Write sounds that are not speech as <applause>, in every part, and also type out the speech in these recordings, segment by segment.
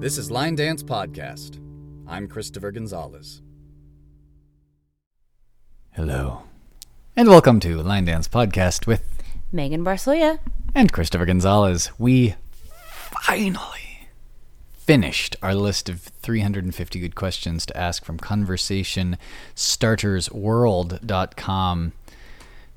This is Line Dance Podcast. I'm Christopher Gonzalez. Hello. And welcome to Line Dance Podcast with Megan Barsoya. and Christopher Gonzalez. We finally finished our list of 350 good questions to ask from conversationstartersworld.com.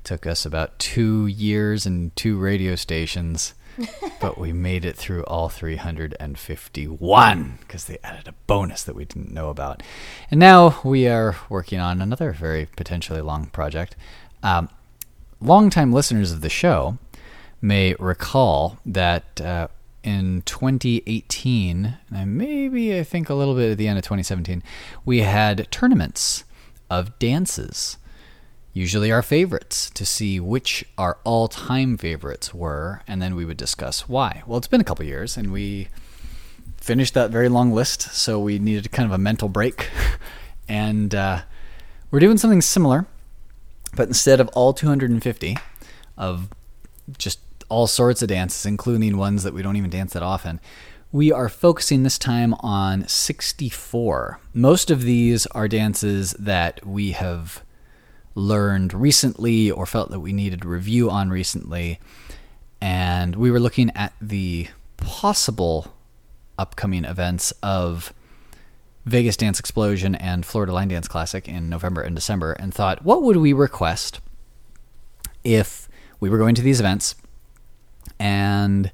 Took us about two years and two radio stations, <laughs> but we made it through all 351 because they added a bonus that we didn't know about. And now we are working on another very potentially long project. Um, longtime listeners of the show may recall that uh, in 2018, and maybe I think a little bit at the end of 2017, we had tournaments of dances, usually our favorites, to see which our all time favorites were, and then we would discuss why. Well, it's been a couple years, and we finished that very long list, so we needed kind of a mental break. <laughs> and uh, we're doing something similar, but instead of all 250 of just all sorts of dances, including ones that we don't even dance that often, we are focusing this time on 64. Most of these are dances that we have learned recently or felt that we needed review on recently. And we were looking at the possible upcoming events of Vegas Dance Explosion and Florida Line Dance Classic in November and December and thought, what would we request if we were going to these events? And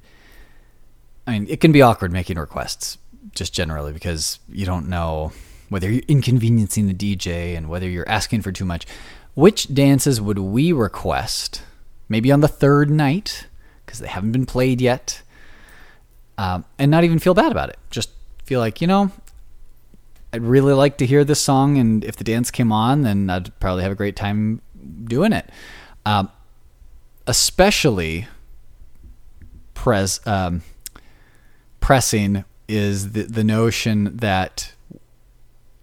I mean, it can be awkward making requests just generally because you don't know whether you're inconveniencing the DJ and whether you're asking for too much. Which dances would we request? Maybe on the third night because they haven't been played yet, um, and not even feel bad about it. Just feel like you know, I'd really like to hear this song, and if the dance came on, then I'd probably have a great time doing it. Um, especially pres um, pressing is the the notion that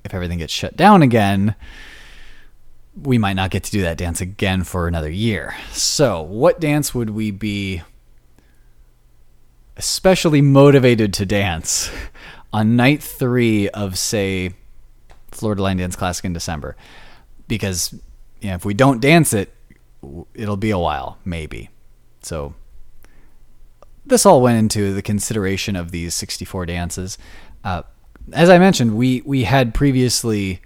if everything gets shut down again, we might not get to do that dance again for another year. So, what dance would we be especially motivated to dance <laughs> on night three of, say, Florida Line Dance Classic in December? Because you know, if we don't dance it, it'll be a while, maybe. So, this all went into the consideration of these 64 dances. Uh, as I mentioned, we we had previously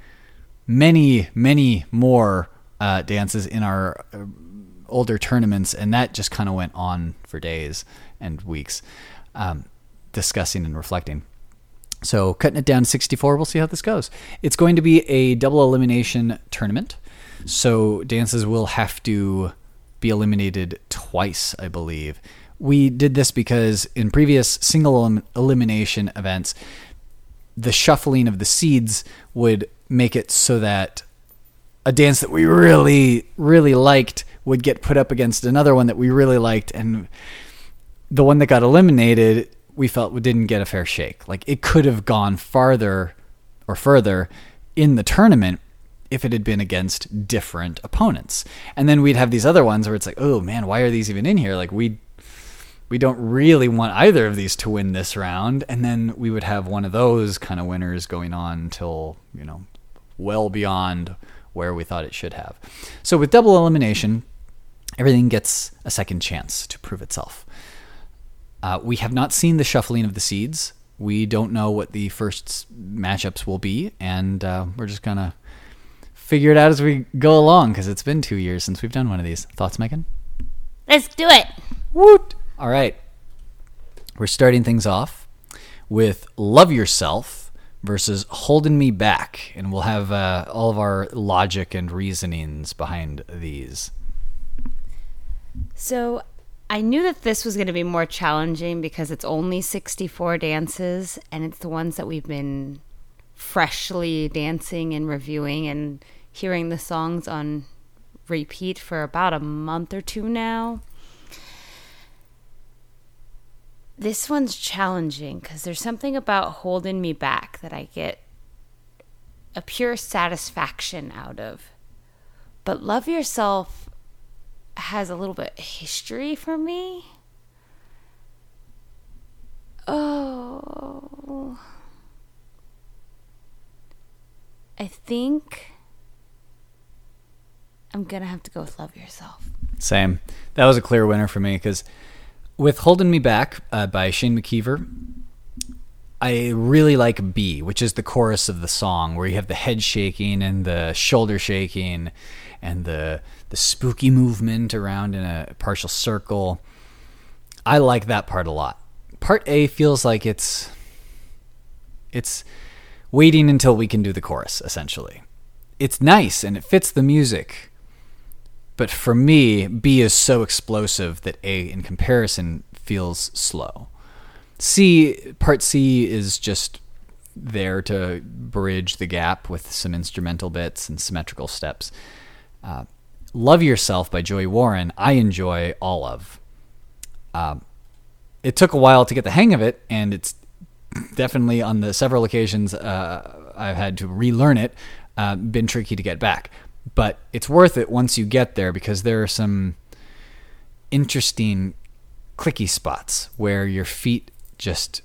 many many more uh, dances in our uh, older tournaments, and that just kind of went on for days and weeks, um, discussing and reflecting. So cutting it down to 64, we'll see how this goes. It's going to be a double elimination tournament, so dances will have to be eliminated twice, I believe. We did this because in previous single elim- elimination events, the shuffling of the seeds would make it so that a dance that we really, really liked would get put up against another one that we really liked, and the one that got eliminated, we felt didn't get a fair shake. Like it could have gone farther or further in the tournament if it had been against different opponents. And then we'd have these other ones where it's like, oh man, why are these even in here? Like we we don't really want either of these to win this round. And then we would have one of those kind of winners going on until, you know, well beyond where we thought it should have. So with double elimination, everything gets a second chance to prove itself. Uh, we have not seen the shuffling of the seeds. We don't know what the first matchups will be, and uh, we're just gonna figure it out as we go along because it's been two years since we've done one of these. Thoughts, Megan? Let's do it. Woot! All right. We're starting things off with Love Yourself versus Holding Me Back. And we'll have uh, all of our logic and reasonings behind these. So I knew that this was going to be more challenging because it's only 64 dances and it's the ones that we've been freshly dancing and reviewing and hearing the songs on repeat for about a month or two now. This one's challenging because there's something about holding me back that I get a pure satisfaction out of. But love yourself has a little bit history for me. Oh. I think I'm going to have to go with Love Yourself. Same. That was a clear winner for me because with Holding Me Back uh, by Shane McKeever, I really like B, which is the chorus of the song, where you have the head shaking and the shoulder shaking and the the spooky movement around in a partial circle. I like that part a lot. Part A feels like it's it's waiting until we can do the chorus essentially. It's nice and it fits the music. But for me, B is so explosive that A in comparison feels slow. C part C is just there to bridge the gap with some instrumental bits and symmetrical steps. Uh, Love Yourself by Joey Warren, I enjoy all of. Um, it took a while to get the hang of it, and it's definitely on the several occasions uh, I've had to relearn it, uh, been tricky to get back. But it's worth it once you get there because there are some interesting clicky spots where your feet just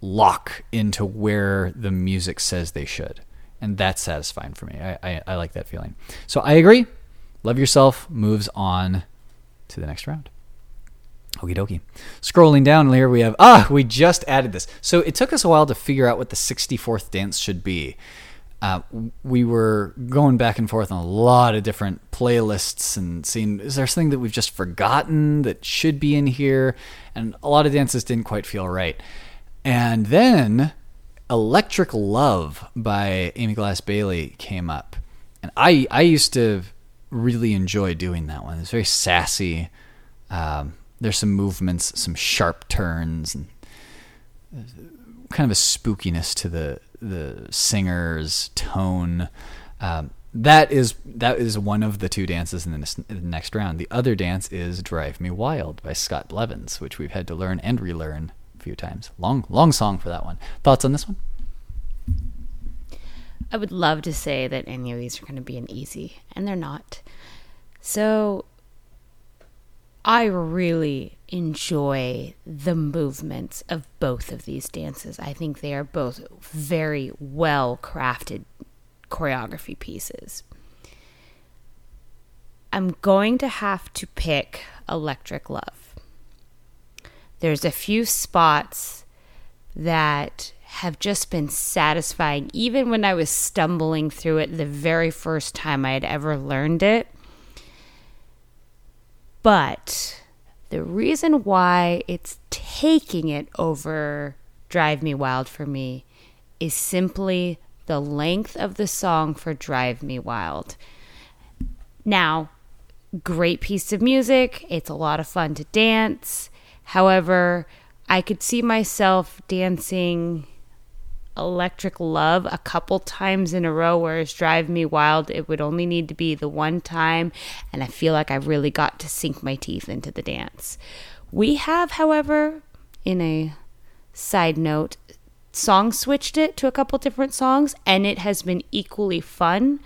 lock into where the music says they should. And that's satisfying for me. I, I, I like that feeling. So I agree. Love Yourself moves on to the next round. Okie dokie. Scrolling down here, we have, ah, we just added this. So it took us a while to figure out what the 64th dance should be. Uh, we were going back and forth on a lot of different playlists and seeing, is there something that we've just forgotten that should be in here? And a lot of dances didn't quite feel right. And then Electric Love by Amy Glass Bailey came up. And I, I used to really enjoy doing that one. It's very sassy. Um, there's some movements, some sharp turns, and kind of a spookiness to the the singer's tone. Um, that is that is one of the two dances in the, in the, next round. The other dance is "Drive Me Wild" by Scott Blevins, which we've had to learn and relearn a few times. Long long song for that one. Thoughts on this one? I would love to say that any of these are going to be an easy, and they're not. So I really enjoy the movements of both of these dances. I think they are both very well crafted choreography pieces. I'm going to have to pick Electric Love. There's a few spots that have just been satisfying, even when I was stumbling through it the very first time I had ever learned it. But the reason why it's taking it over Drive Me Wild for me is simply the length of the song for Drive Me Wild. Now, great piece of music. It's a lot of fun to dance. However, I could see myself dancing Electric Love a couple times in a row, whereas Drive Me Wild, it would only need to be the one time, and I feel like I've really got to sink my teeth into the dance. We have, however, in a side note, song switched it to a couple different songs, and it has been equally fun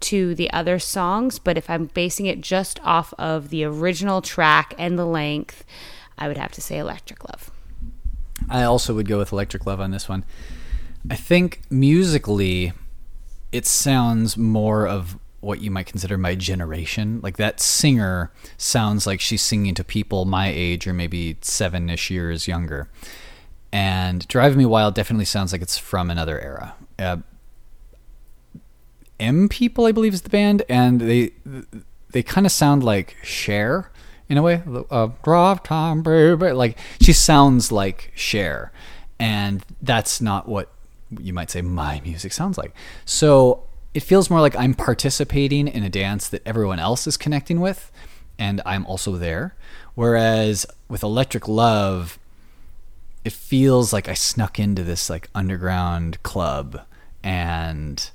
to the other songs. But if I'm basing it just off of the original track and the length, I would have to say Electric Love. I also would go with Electric Love on this one. I think musically, it sounds more of what you might consider my generation. Like that singer sounds like she's singing to people my age or maybe seven ish years younger. And Drive Me Wild definitely sounds like it's from another era. Uh, M People, I believe, is the band, and they they kind of sound like Cher in a way. Uh, time, baby. Like she sounds like Cher, and that's not what you might say my music sounds like. So it feels more like I'm participating in a dance that everyone else is connecting with, and I'm also there. Whereas with Electric Love, it feels like I snuck into this like underground club and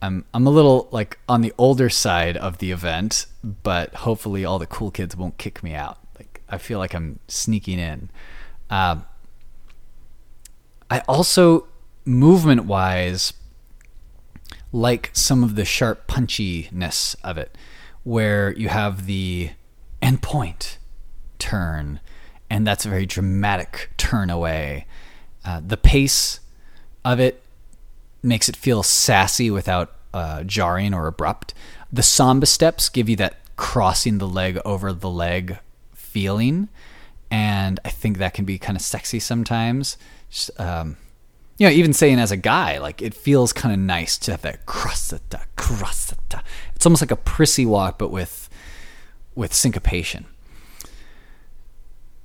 I'm I'm a little like on the older side of the event, but hopefully all the cool kids won't kick me out. Like I feel like I'm sneaking in. Uh, I also movement wise like some of the sharp punchiness of it, where you have the end point turn, and that's a very dramatic turn away. Uh, the pace of it makes it feel sassy without uh, jarring or abrupt. The samba steps give you that crossing the leg over the leg feeling, and I think that can be kind of sexy sometimes. Just, um, you know, even saying as a guy, like it feels kind of nice to have that crossata, crossata. It's almost like a prissy walk, but with with syncopation.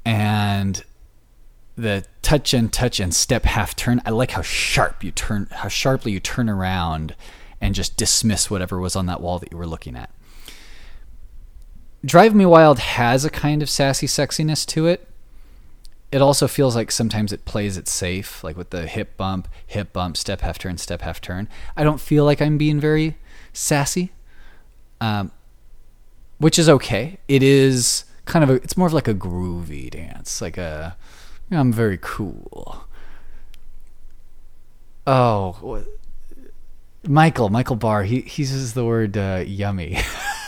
And the touch and touch and step half turn. I like how sharp you turn, how sharply you turn around and just dismiss whatever was on that wall that you were looking at. Drive Me Wild has a kind of sassy sexiness to it. It also feels like sometimes it plays it safe, like with the hip bump, hip bump, step half turn, step half turn. I don't feel like I'm being very sassy, um, which is okay. It is kind of a, it's more of like a groovy dance, like a I'm very cool. Oh. Michael, Michael Barr, he, he uses the word uh, yummy.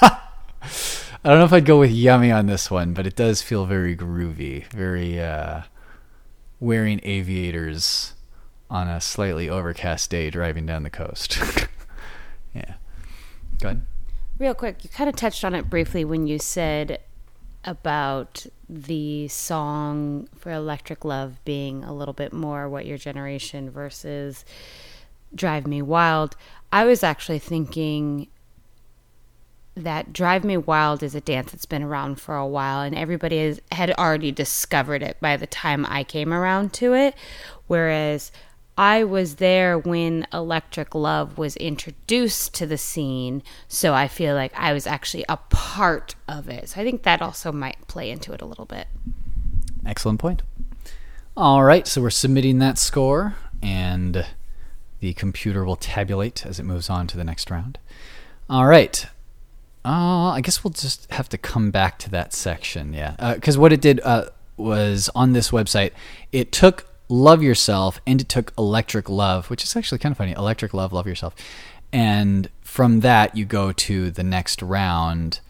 <laughs> I don't know if I'd go with yummy on this one, but it does feel very groovy, very uh, wearing aviators on a slightly overcast day driving down the coast. <laughs> yeah. Go ahead. Real quick, you kind of touched on it briefly when you said about the song for Electric Love being a little bit more what your generation versus Drive Me Wild. I was actually thinking that Drive Me Wild is a dance that's been around for a while and everybody had already discovered it by the time I came around to it. Whereas I was there when Electric Love was introduced to the scene, so I feel like I was actually a part of it. So I think that also might play into it a little bit. Excellent point. All right, so we're submitting that score, and the computer will tabulate as it moves on to the next round. All right. Uh, I guess we'll just have to come back to that section, yeah. Because uh, what it did uh, was on this website, it took Love Yourself, and it took Electric Love, which is actually kind of funny. Electric Love, Love Yourself. And from that, you go to the next round.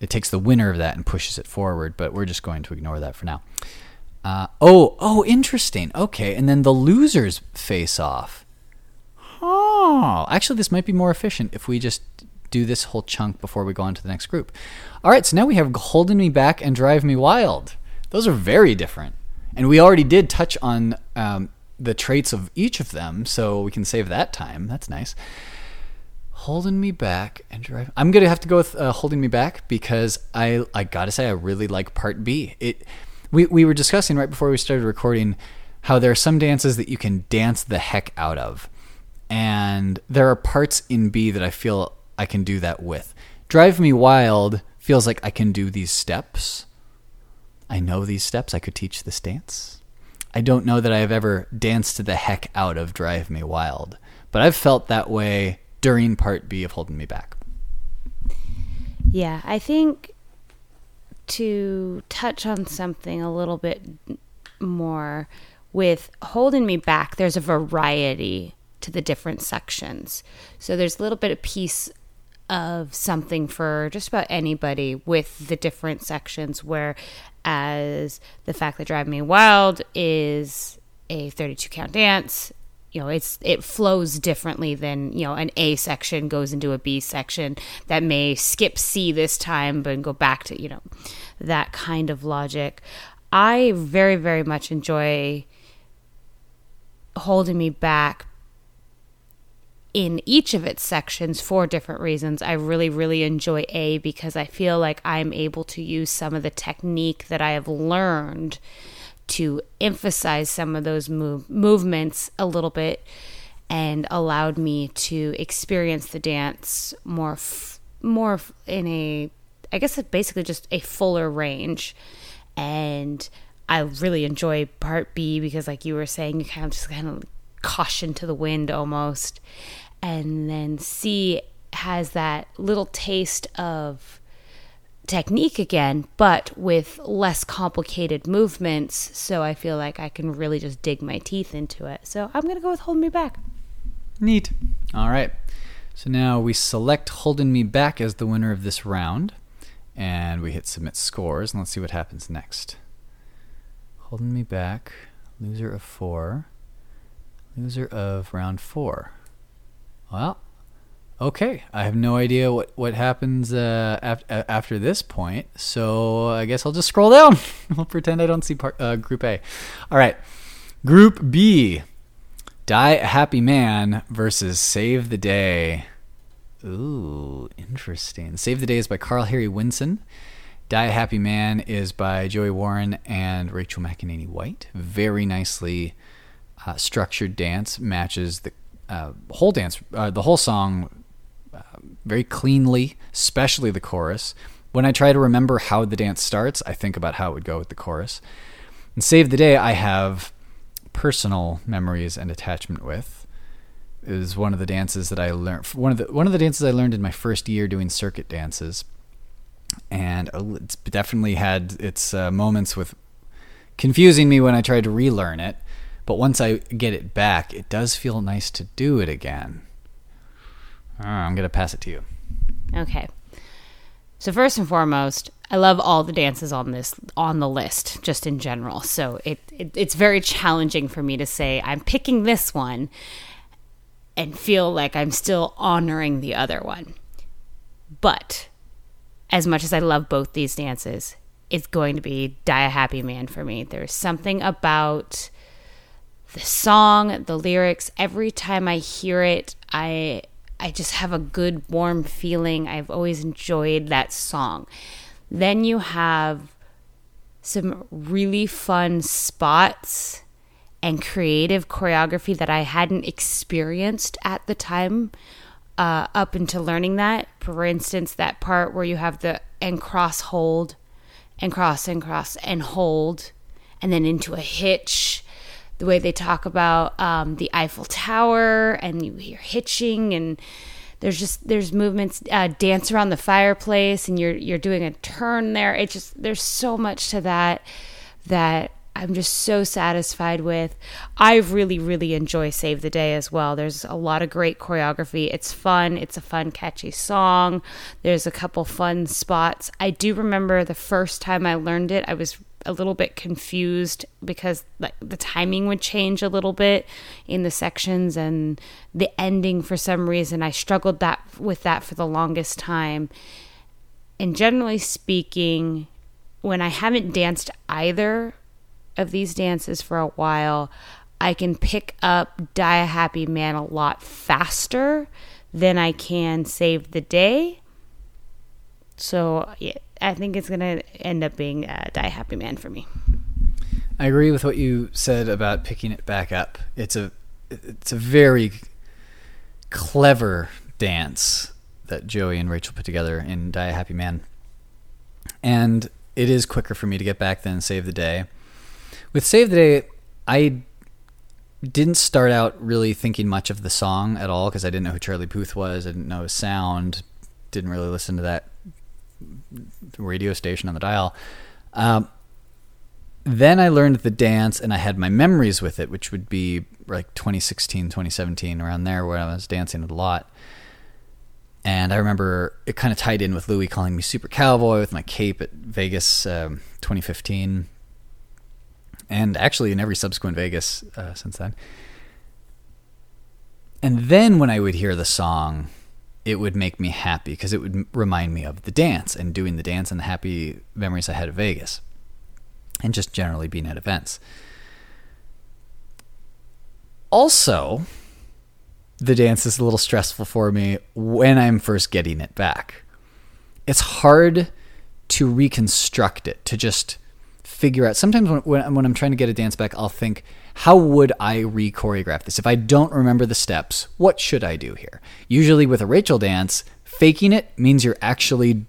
It takes the winner of that and pushes it forward, but we're just going to ignore that for now. Uh, oh, oh, interesting. Okay, and then the losers face off. Oh, actually, this might be more efficient if we just do this whole chunk before we go on to the next group. All right, so now we have Holding Me Back and Drive Me Wild. Those are very different. And we already did touch on um, the traits of each of them, so we can save that time. That's nice. Holding me back and drive. I'm gonna have to go with uh, holding me back because I I gotta say I really like part B. It we we were discussing right before we started recording how there are some dances that you can dance the heck out of, and there are parts in B that I feel I can do that with. Drive Me Wild feels like I can do these steps I know these steps. I could teach this dance. I don't know that I have ever danced to the heck out of Drive Me Wild, but I've felt that way during part B of Holding Me Back. Yeah, I think to touch on something a little bit more with Holding Me Back, there's a variety to the different sections. So there's a little bit of piece of something for just about anybody with the different sections where as the fact that drive me wild is a 32 count dance you know it's it flows differently than you know an a section goes into a b section that may skip c this time but go back to you know that kind of logic. I very very much enjoy holding me back in each of its sections for different reasons. I really, really enjoy A because I feel like I'm able to use some of the technique that I have learned to emphasize some of those move- movements a little bit and allowed me to experience the dance more f- more in a I guess basically just a fuller range and I really enjoy part B because like you were saying you kind of just kind of caution to the wind almost and then C has that little taste of technique again, but with less complicated movements. So I feel like I can really just dig my teeth into it. So I'm going to go with Hold Me Back. Neat. All right. So now we select Holding Me Back as the winner of this round. And we hit submit scores. And let's see what happens next. Holding Me Back, loser of four. Loser of round four. Well, okay. I have no idea what what happens uh, af- after this point, so I guess I'll just scroll down. <laughs> I'll pretend I don't see part, uh, Group A. All right, Group B. Die a Happy Man versus Save the Day. Ooh, interesting. Save the Day is by Karl-Harry Winson. Die a Happy Man is by Joey Warren and Rachael McEnaney White. Very nicely uh, structured dance matches the uh, whole dance, uh, the whole song, uh, very cleanly, especially the chorus. When I try to remember how the dance starts, I think about how it would go with the chorus. And Save the Day, I have personal memories and attachment with. It was one of the dances that I learned. One of the one of the dances I learned in my first year doing circuit dances and it's definitely had its uh, moments with confusing me when I tried to relearn it. But once I get it back, it does feel nice to do it again. Uh, I'm going to pass it to you. Okay. So first and foremost, I love all the dances on this on the list, just in general. So it, it it's very challenging for me to say I'm picking this one and feel like I'm still honoring the other one. But as much as I love both these dances, it's going to be Die a Happy Man for me. There's something about the song, the lyrics, every time I hear it, I I just have a good warm feeling. I've always enjoyed that song. Then you have some really fun spots and creative choreography that I hadn't experienced at the time uh, up into learning that. For instance, that part where you have the and cross hold and cross and cross and hold and then into a hitch. The way they talk about um, the Eiffel Tower and you hear hitching and there's just there's movements uh, dance around the fireplace and you're you're doing a turn there. It just there's so much to that that I'm just so satisfied with. I really, really enjoy Save the Day as well. There's a lot of great choreography. It's fun. It's a fun, catchy song. There's a couple fun spots. I do remember the first time I learned it, I was a little bit confused because like the timing would change a little bit in the sections and the ending for some reason I struggled that with that for the longest time. And generally speaking, when I haven't danced either of these dances for a while, I can pick up Die a Happy Man a lot faster than I can Save the Day. So yeah, I think it's going to end up being uh, Die a Happy Man for me. I agree with what you said about picking it back up. It's a it's a very clever dance that Joey and Rachel put together in Die a Happy Man. And it is quicker for me to get back than Save the Day. With Save the Day, I didn't start out really thinking much of the song at all because I didn't know who Charlie Puth was. I didn't know his sound. Didn't really listen to that radio station on the dial. Um, then I learned the dance and I had my memories with it, which would be like 2016, 2017, around there where I was dancing a lot. And I remember it kind of tied in with Louis calling me Super Cowboy with my cape at Vegas um, 2015 and actually in every subsequent Vegas uh, since then. And then when I would hear the song, it would make me happy because it would remind me of the dance and doing the dance and the happy memories I had of Vegas and just generally being at events. Also, the dance is a little stressful for me when I'm first getting it back. It's hard to reconstruct it, to just figure out. Sometimes when, when, when I'm trying to get a dance back, I'll think, how would I re choreograph this? If I don't remember the steps, what should I do here? Usually with a Rachel dance, faking it means you're actually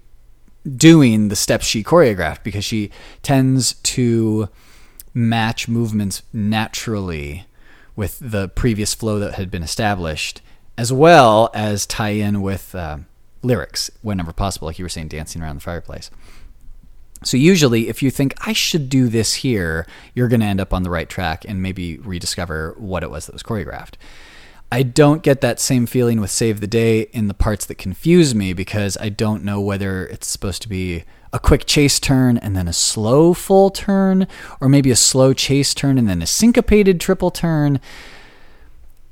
doing the steps she choreographed because she tends to match movements naturally with the previous flow that had been established, as well as tie in with uh, lyrics whenever possible, like you were saying, dancing around the fireplace. So usually, if you think I should do this here, you're going to end up on the right track and maybe rediscover what it was that was choreographed. I don't get that same feeling with Save the Day in the parts that confuse me because I don't know whether it's supposed to be a quick chase turn and then a slow full turn, or maybe a slow chase turn and then a syncopated triple turn.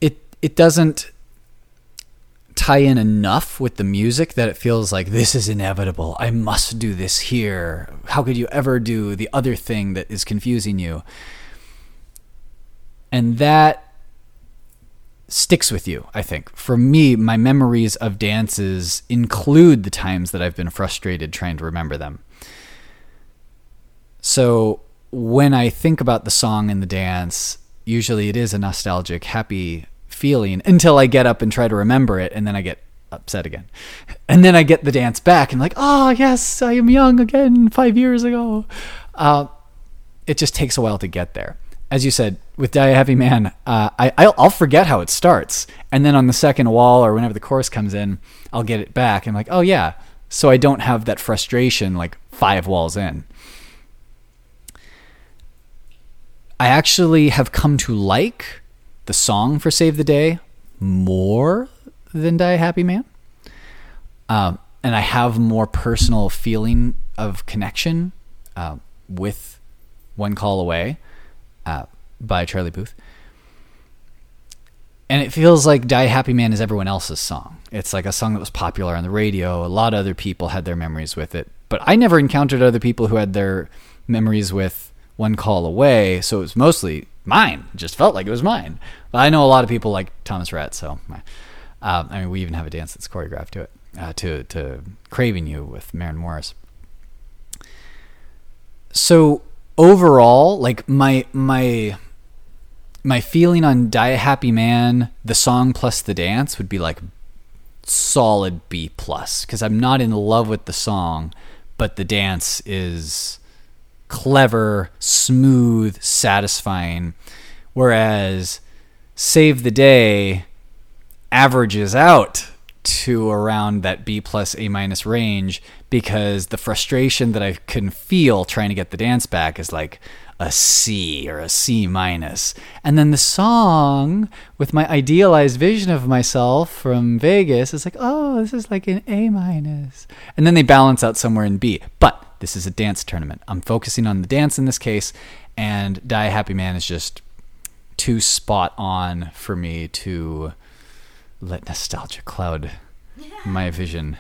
it it doesn't tie in enough with the music that it feels like this is inevitable. I must do this here. How could you ever do the other thing that is confusing you? And that sticks with you, I think. For me, my memories of dances include the times that I've been frustrated trying to remember them. So when I think about the song and the dance, usually it is a nostalgic, happy feeling until I get up and try to remember it, and then I get upset again. And then I get the dance back and like, oh yes, I am young again, five years ago. Uh, it just takes a while to get there. As you said, with Die a Happy Man, uh, I, I'll, I'll forget how it starts, and then on the second wall or whenever the chorus comes in, I'll get it back. And I'm like, oh yeah, so I don't have that frustration like five walls in. I actually have come to like the song for Save the Day more than Die a Happy Man. Um, and I have more personal feeling of connection uh, with One Call Away uh, by Charlie Puth. And it feels like Die Happy Man is everyone else's song. It's like a song that was popular on the radio. A lot of other people had their memories with it. But I never encountered other people who had their memories with one call away. So it was mostly mine. It just felt like it was mine. But I know a lot of people like Thomas Rhett. So, uh, I mean, we even have a dance that's choreographed to it, uh, to to Craving You with Maren Morris. So overall, like my my my feeling on Die a Happy Man, the song plus the dance would be like solid B plus because I'm not in love with the song, but the dance is clever, smooth, satisfying. Whereas Save the Day averages out to around that B plus A minus range because the frustration that I can feel trying to get the dance back is like a C or a C minus. And then the song with my idealized vision of myself from Vegas is like, oh, this is like an A minus. And then they balance out somewhere in B. But this is a dance tournament. I'm focusing on the dance in this case, and Die Happy Man is just too spot on for me to let nostalgia cloud <laughs> my vision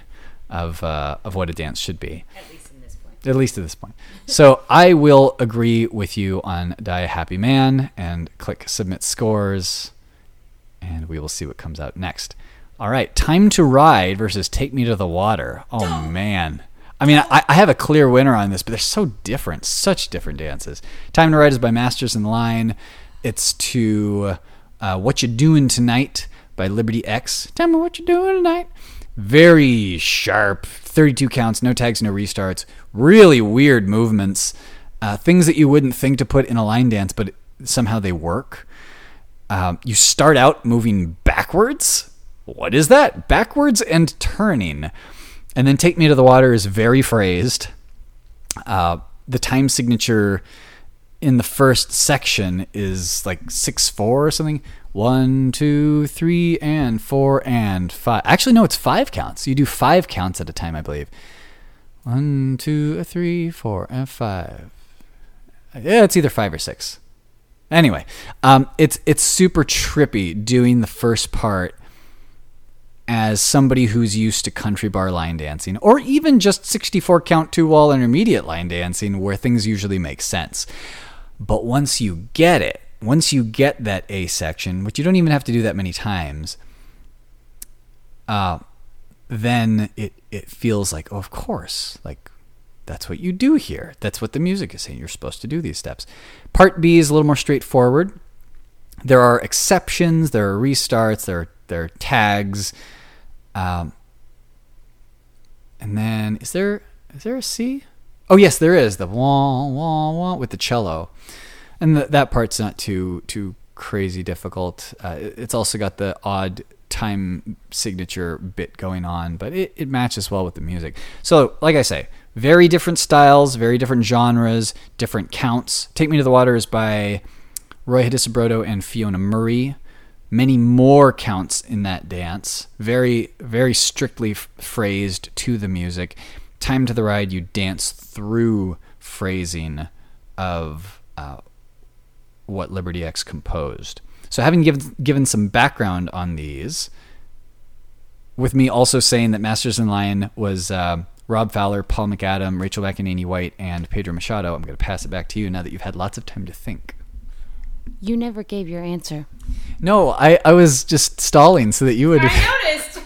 of uh, of what a dance should be. At least in this point. At least at this point. so I will agree with you on Die a Happy Man and click submit scores, and we will see what comes out next. All right, Time to Ride versus Take Me to the Water. Oh <gasps> man. I mean, I, I, have a clear winner on this, but they're so different, such different dances. Time to Ride is by Masters in Line. It's to uh, What You Doing Tonight by Liberty X. Tell me what you're doing tonight. Very sharp, 32 counts, no tags, no restarts. Really weird movements. Uh, things that you wouldn't think to put in a line dance, but somehow they work. Um, you start out moving backwards. What is that? Backwards and turning. And then Take Me to the Water is very phrased. Uh, the time signature in the first section is like 6 4 or something. One, two, three, and four, and five. Actually, no, it's five counts. You do five counts at a time, I believe. One, two, three, four, and five. Yeah, it's either five or six. Anyway, um, it's it's super trippy doing the first part as somebody who's used to country bar line dancing, or even just 64 count two wall intermediate line dancing, where things usually make sense. But once you get it, once you get that A section, which you don't even have to do that many times, uh, then it, it feels like, oh, of course, like that's what you do here. That's what the music is saying. You're supposed to do these steps. Part B is a little more straightforward. There are exceptions, there are restarts, there are their tags. Um, and then is there is there a C? Oh yes, there is the wah wah wah with the cello, and the, that part's not too too crazy difficult. Uh, it's also got the odd time signature bit going on, but it, it matches well with the music. So, like I say, very different styles, very different genres, different counts. Take Me to the Water is by Roy Hadisubroto and Fiona Murray many more counts in that dance, very, very strictly f- phrased to the music. Time to the Ride, you dance through phrasing of uh, what Liberty X composed. So, having given given some background on these, with me also saying that Masters in Line was uh, Rob Fowler, Paul McAdam, Rachael McEnaney White, and Pedro Machado, I'm going to pass it back to you now that you've had lots of time to think. You never gave your answer. No, I, I was just stalling so that you would. I <laughs> noticed.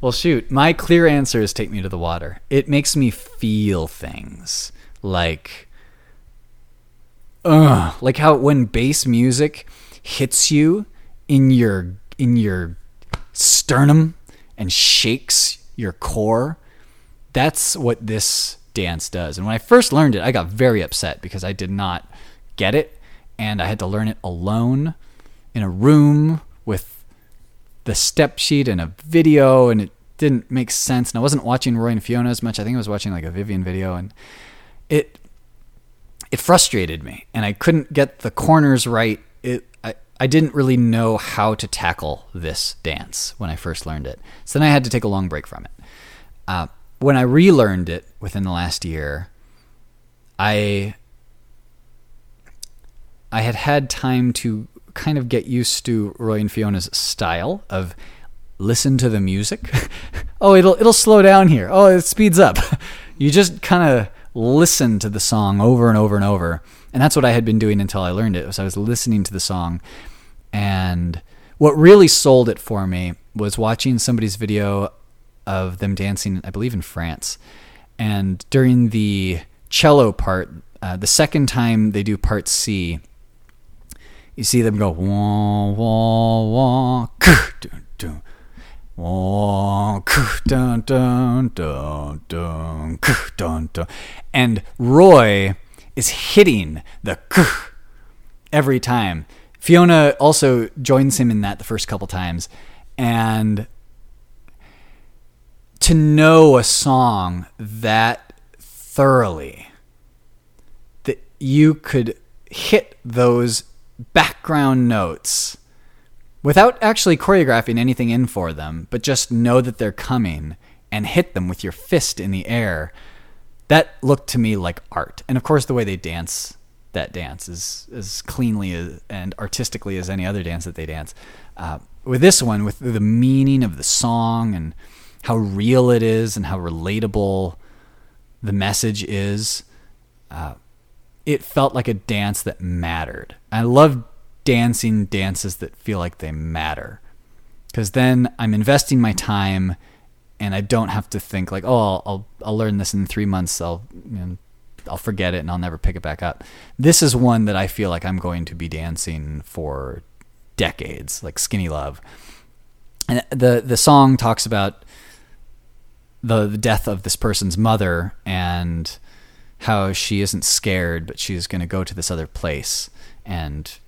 Well, shoot. My clear answer is Take Me to the Water. It makes me feel things like, uh, like how when bass music hits you in your in your sternum and shakes your core. That's what this dance does. And when I first learned it, I got very upset because I did not get it, and I had to learn it alone in a room with the step sheet and a video and it didn't make sense and I wasn't watching Roy and Fiona as much. I think I was watching like a Vivian video and it it frustrated me and I couldn't get the corners right. It I, I didn't really know how to tackle this dance when I first learned it. So then I had to take a long break from it. Uh, when I relearned it within the last year, I I had had time to kind of get used to Roy and Fiona's style of listen to the music. <laughs> oh, it'll it'll slow down here. Oh, it speeds up. <laughs> you just kind of listen to the song over and over and over. And that's what I had been doing until I learned it. Was I was listening to the song and what really sold it for me was watching somebody's video of them dancing, I believe in France. And during the cello part, uh, the second time they do part C, you see them go wah wah wah dun, dun, wah dun dun dun dun dun dun, and Roy is hitting the every time. Fiona also joins him in that the first couple times, and to know a song that thoroughly that you could hit those background notes without actually choreographing anything in for them, but just know that they're coming and hit them with your fist in the air. That looked to me like art. And of course, the way they dance that dance is as cleanly and artistically as any other dance that they dance. Uh, with this one, with the meaning of the song and how real it is and how relatable the message is, uh, it felt like a dance that mattered. I love dancing dances that feel like they matter because then I'm investing my time and I don't have to think like, oh, I'll I'll, learn this in three months. I'll you know, I'll forget it and I'll never pick it back up. This is one that I feel like I'm going to be dancing for decades, like Skinny Love. And the the song talks about the, the death of this person's mother and how she isn't scared, but she's going to go to this other place, and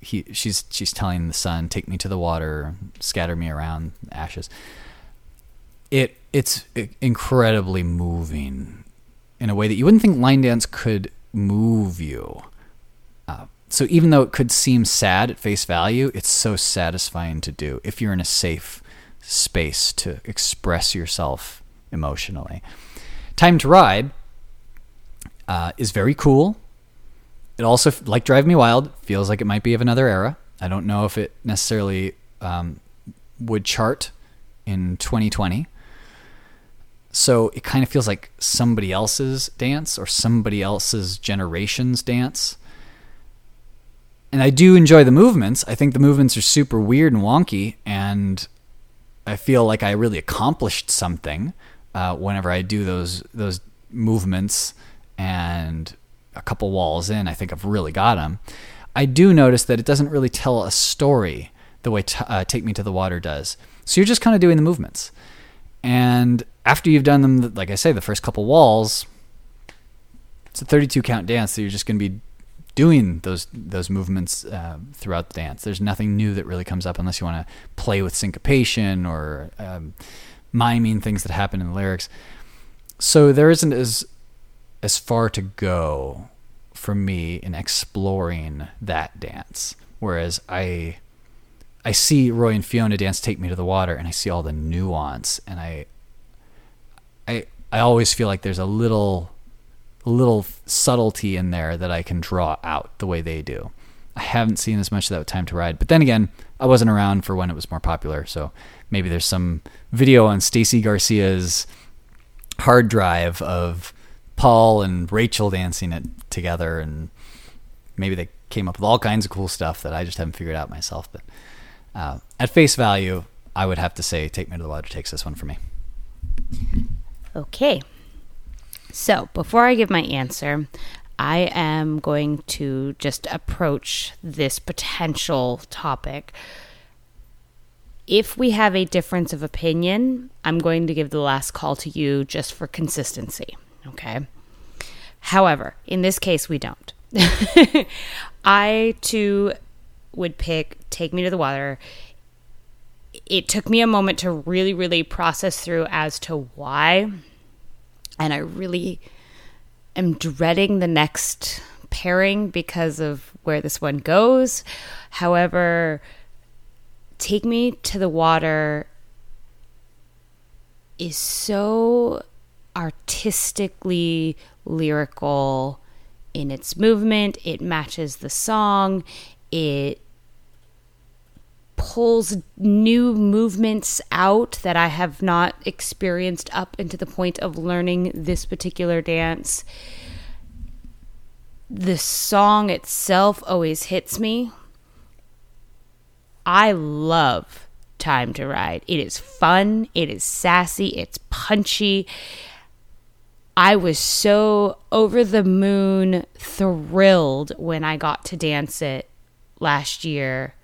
he she's she's telling the son, "Take me to the water, scatter me around ashes." It it's incredibly moving in a way that you wouldn't think line dance could move you. Uh, so even though it could seem sad at face value, it's so satisfying to do if you're in a safe space to express yourself emotionally. Time to Ride uh, is very cool. It also, like Drive Me Wild, feels like it might be of another era. I don't know if it necessarily um, would chart in 2020. So it kind of feels like somebody else's dance or somebody else's generation's dance. And I do enjoy the movements. I think the movements are super weird and wonky, and I feel like I really accomplished something uh, whenever I do those those movements and a couple walls in, I think I've really got them. I do notice that it doesn't really tell a story the way t- uh, Take Me to the Water does. So you're just kind of doing the movements. And after you've done them, like I say, the first couple walls, it's a 32 count dance. So you're just going to be doing those those movements uh, throughout the dance. There's nothing new that really comes up unless you want to play with syncopation or um, miming things that happen in the lyrics. So there isn't as as far to go for me in exploring that dance. Whereas I I see Roy and Fiona dance Take Me to the Water and I see all the nuance and I I I always feel like there's a little little subtlety in there that I can draw out the way they do. I haven't seen as much of that with Time to Ride. But then again, I wasn't around for when it was more popular, so maybe there's some video on Stacy Garcia's hard drive of Paul and Rachel dancing it together, and maybe they came up with all kinds of cool stuff that I just haven't figured out myself. But uh, at face value, I would have to say "Take Me to the Water" takes this one for me. Okay. So before I give my answer, I am going to just approach this potential topic. If we have a difference of opinion, I'm going to give the last call to you just for consistency. Okay. However, in this case, we don't. <laughs> I too would pick Take Me to the Water. It took me a moment to really, really process through as to why. And I really am dreading the next pairing because of where this one goes. However, Take Me to the Water is so artistically lyrical in its movement. It matches the song. It pulls new movements out that I have not experienced up into the point of learning this particular dance. The song itself always hits me. I love Time to Ride. It is fun, it is sassy, it's punchy. I was so over the moon thrilled when I got to dance it last year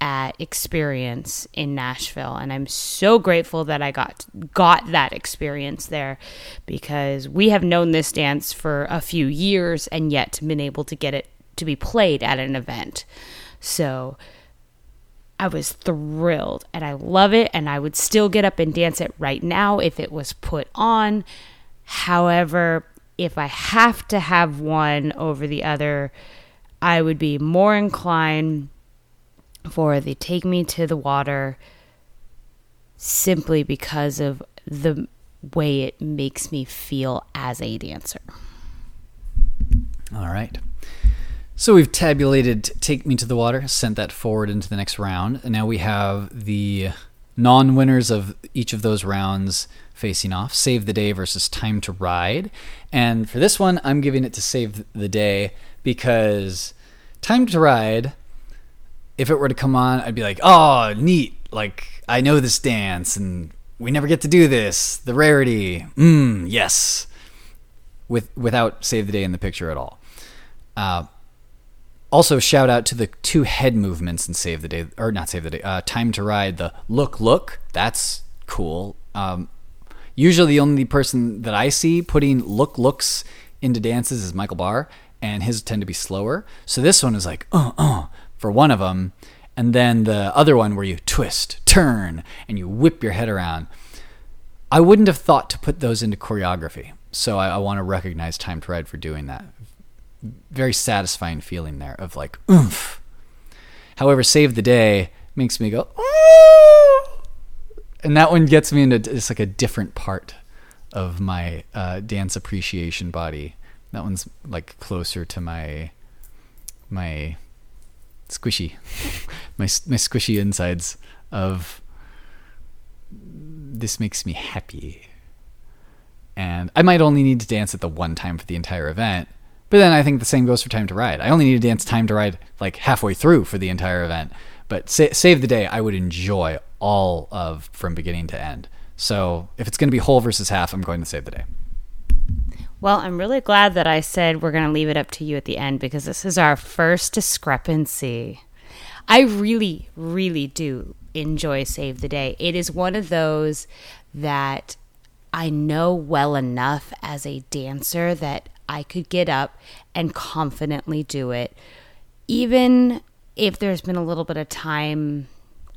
at experience in Nashville and I'm so grateful that I got got that experience there because we have known this dance for a few years and yet been able to get it to be played at an event. So I was thrilled and I love it and I would still get up and dance it right now if it was put on. However, if I have to have one over the other, I would be more inclined for the Take Me to the Water simply because of the way it makes me feel as a dancer. All right. So we've tabulated Take Me to the Water, sent that forward into the next round, and now we have the non winners of each of those rounds facing off Save the Day versus Time to Ride. And for this one, I'm giving it to Save the Day because Time to Ride if it were to come on, I'd be like, oh, neat. Like, I know this dance and we never get to do this. The rarity. Mmm, yes. With, without Save the Day in the picture at all. Uh, also, shout out to the two head movements in Save the Day, or not Save the Day, uh, Time to Ride. The look, look, that's cool. Um, usually, the only person that I see putting look, looks into dances is Michael Barr, and his tend to be slower. So this one is like, uh, uh, for one of them, and then the other one where you twist, turn, and you whip your head around. I wouldn't have thought to put those into choreography, so I, I want to recognize Time to Ride for doing that. Very satisfying feeling there of like oomph. However, Save the Day makes me go Ooh! And that one gets me into just like a different part of my uh, dance appreciation body. That one's like closer to my my squishy, <laughs> my my squishy insides of this makes me happy. And I might only need to dance at the one time for the entire event, but then I think the same goes for Time to Ride. I only need to dance Time to Ride like halfway through for the entire event. But sa- Save the Day, I would enjoy all of from beginning to end. So if it's going to be whole versus half, I'm going to Save the Day. Well, I'm really glad that I said we're going to leave it up to you at the end because this is our first discrepancy. I really, really do enjoy Save the Day. It is one of those that I know well enough as a dancer that I could get up and confidently do it. Even if there's been a little bit of time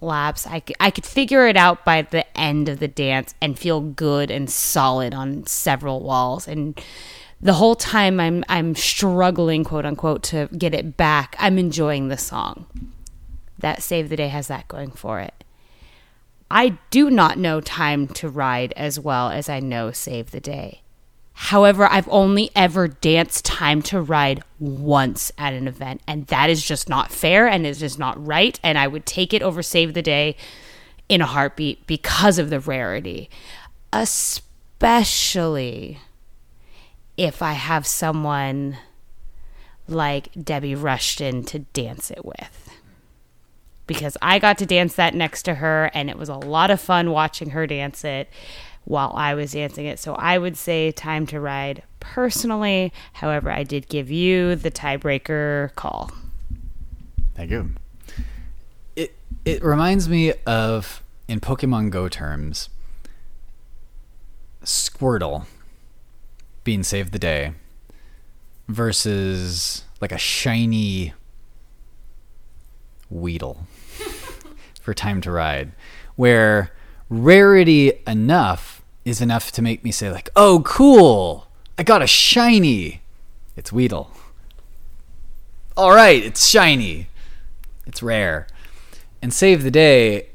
lapse. I could, I could figure it out by the end of the dance and feel good and solid on several walls. And the whole time I'm I'm struggling, quote unquote, to get it back. I'm enjoying the song. That Save the Day has that going for it. I do not know Time to Ride as well as I know Save the Day. However, I've only ever danced time to ride once at an event, and that is just not fair and it is not right. And I would take it over Save the Day in a heartbeat because of the rarity, especially if I have someone like Debbie Rushton to dance it with. Because I got to dance that next to her, and it was a lot of fun watching her dance it while I was dancing it. So I would say Time to Ride personally. However, I did give you the tiebreaker call. Thank you. It it reminds me of in Pokemon Go terms, Squirtle being saved the day versus like a shiny Weedle <laughs> for Time to Ride, where rarity enough is enough to make me say like, "Oh, cool! I got a shiny." It's Weedle. All right, it's shiny. It's rare. And save the day.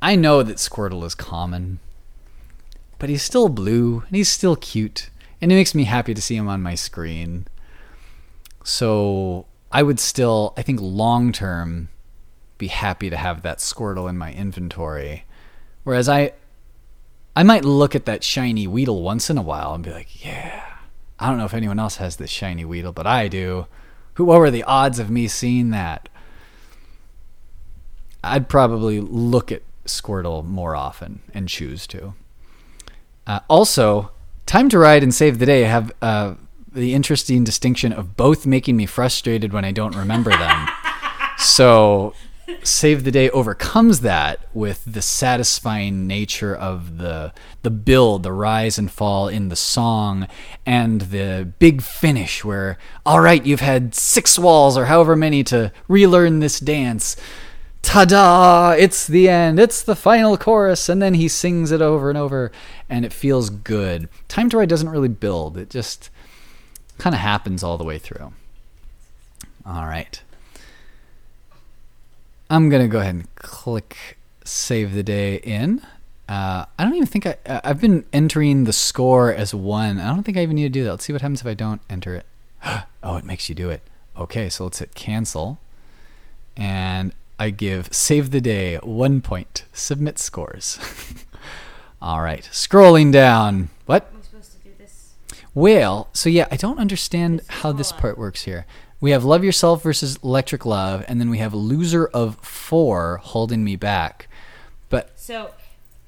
I know that Squirtle is common, but he's still blue and he's still cute, and it makes me happy to see him on my screen. So I would still, I think, long term, be happy to have that Squirtle in my inventory. Whereas I, I might look at that shiny Weedle once in a while and be like, yeah. I don't know if anyone else has this shiny Weedle, but I do. Who? What were the odds of me seeing that? I'd probably look at Squirtle more often and choose to. Uh, also, Time to Ride and Save the Day have uh, the interesting distinction of both making me frustrated when I don't remember them. <laughs> so, Save the Day overcomes that with the satisfying nature of the the build, the rise and fall in the song, and the big finish where, all right, you've had six walls or however many to relearn this dance. Ta-da it's the end it's the final chorus and then he sings it over and over and it feels good. Time to ride doesn't really build it just kind of happens all the way through. All right i'm gonna go ahead and click save the day in uh, i don't even think i i've been entering the score as one i don't think i even need to do that let's see what happens if i don't enter it <gasps> oh it makes you do it okay so let's hit cancel and I give Save the Day one point. Submit scores. <laughs> All right. Scrolling down. What? I'm supposed to do this. Well, so yeah, I don't understand how this part works here. We have Love Yourself versus Electric Love, and then we have Loser of Four holding me back. But So,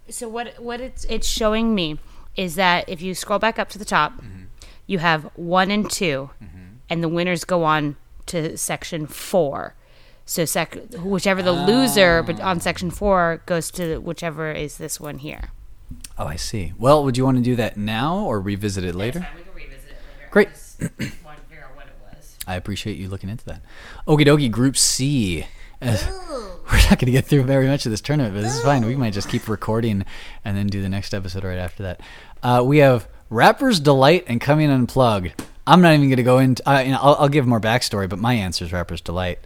so what what it's it's showing me is that if you scroll back up to the top, mm-hmm. you have one and 2 mm-hmm. and the winners go on to section four. So sec whichever the ah. loser, but on section four goes to whichever is this one here. oh, I see. Well, would you want to do that now or revisit it later? Revisit it later. Great. want to figure out what it was. I appreciate you looking into that. Okie dokie, Group C. Uh, <laughs> we're not going to get through very much of this tournament, but this is fine. We might just keep recording and then do the next episode right after that. Uh, we have Rapper's Delight and Coming Unplugged. I'm not even going to go into. Uh, you know, I'll, I'll give more backstory, but my answer is Rapper's Delight.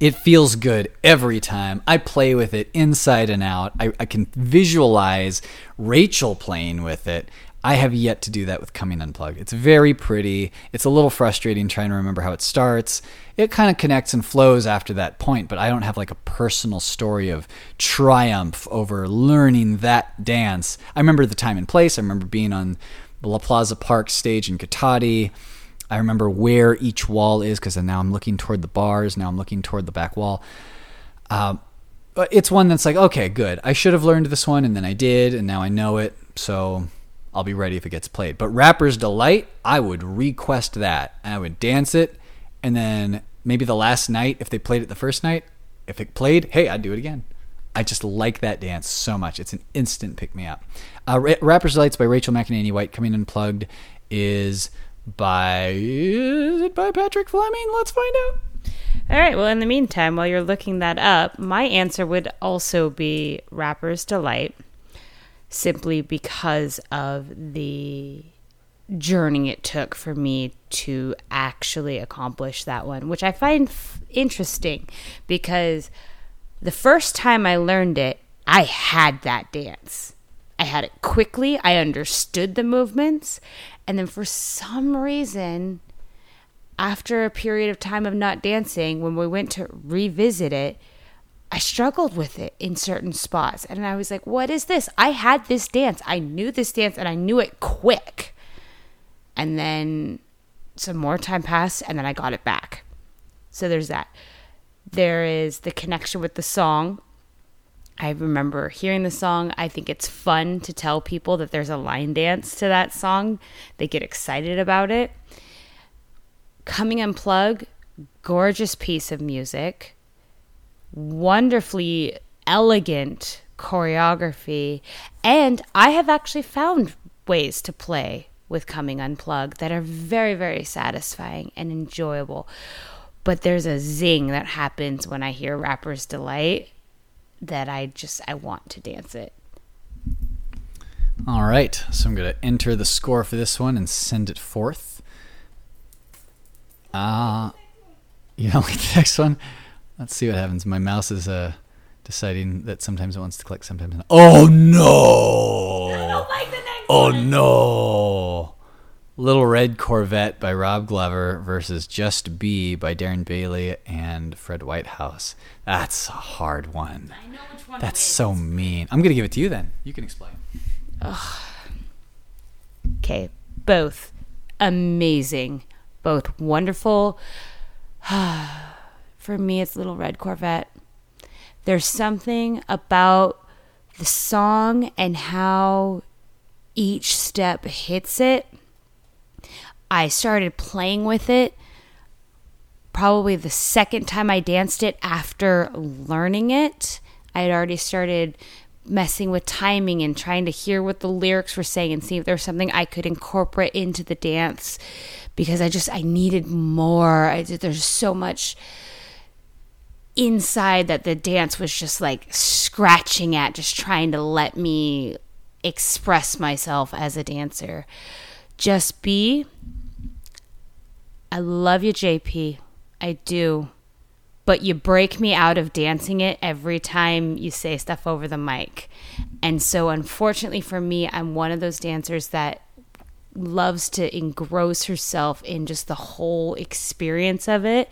It feels good every time. I play with it inside and out. I, I can visualize Rachael playing with it. I have yet to do that with Coming Unplugged. It's very pretty. It's a little frustrating trying to remember how it starts. It kind of connects and flows after that point, but I don't have like a personal story of triumph over learning that dance. I remember the time and place. I remember being on La Plaza Park stage in Cotati. I remember where each wall is because now I'm looking toward the bars. Now I'm looking toward the back wall. Uh, but it's one that's like, okay, good. I should have learned this one, and then I did, and now I know it. So I'll be ready if it gets played. But Rapper's Delight, I would request that. And I would dance it, and then maybe the last night, if they played it the first night, if it played, hey, I'd do it again. I just like that dance so much. It's an instant pick me up. Uh, Ra- Rapper's Delight's by Rachael McEnaney White, coming unplugged, is by is it by Patrick Fleming? Let's find out. All right. Well, in the meantime, while you're looking that up, my answer would also be Rapper's Delight, simply because of the journey it took for me to actually accomplish that one, which I find f- interesting because the first time I learned it, I had that dance. I had it quickly, I understood the movements, And then for some reason, after a period of time of not dancing, when we went to revisit it, I struggled with it in certain spots. And I was like, what is this? I had this dance. I knew this dance and I knew it quick. And then some more time passed and then I got it back. So there's that. There is the connection with the song. I remember hearing the song. I think it's fun to tell people that there's a line dance to that song. They get excited about it. Coming Unplug, gorgeous piece of music wonderfully elegant choreography. And I have actually found ways to play with Coming Unplugged that are very, very satisfying and enjoyable. But there's a zing that happens when I hear Rapper's Delight that I just I want to dance it. All right, so I'm going to enter the score for this one and send it forth. Uh, you don't like the next one? Let's see what happens. My mouse is uh, deciding that sometimes it wants to click, sometimes not. Oh no! I <laughs> don't like the next oh one. no! Little Red Corvette by Rob Glover versus Just Be by Darren Bailey and Fred Whitehouse. That's a hard one. I know which one. That's it is. so mean. I'm gonna give it to you then. You can explain. Okay, both amazing, both wonderful. <sighs> <sighs> For me, it's Little Red Corvette. There's something about the song and how each step hits it. I started playing with it probably the second time I danced it after learning it. I had already started messing with timing and trying to hear what the lyrics were saying and see if there was something I could incorporate into the dance because I just I needed more. I there's so much inside that the dance was just like scratching at just trying to let me express myself as a dancer. Just be I love you JP. I do but you break me out of dancing it every time you say stuff over the mic. And so, unfortunately for me, I'm one of those dancers that loves to engross herself in just the whole experience of it.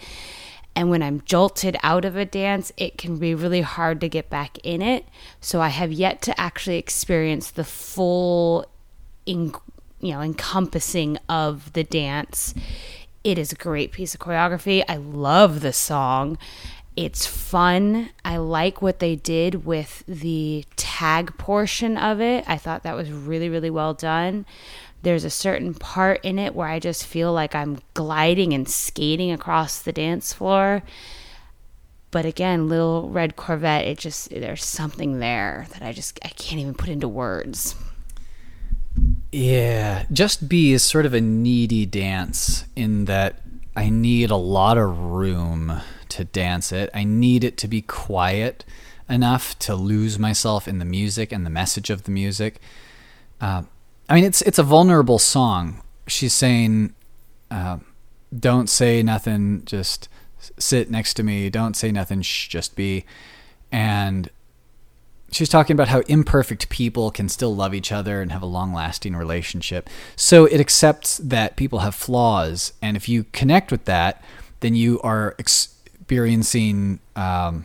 And when I'm jolted out of a dance, it can be really hard to get back in it. So I have yet to actually experience the full, in, you know, encompassing of the dance it is a great piece of choreography. I love the song. It's fun. I like what they did with the tag portion of it. I thought that was really, really well done. There's a certain part in it where I just feel like I'm gliding and skating across the dance floor. But again, Little Red Corvette, it just, there's something there that I just, I can't even put into words. Yeah, Just Be is sort of a needy dance in that I need a lot of room to dance it. I need it to be quiet enough to lose myself in the music and the message of the music. Uh, I mean, it's it's a vulnerable song. She's saying, uh, "Don't say nothing, just sit next to me. Don't say nothing, shh, just be." And she's talking about how imperfect people can still love each other and have a long lasting relationship. So it accepts that people have flaws. And if you connect with that, then you are experiencing um,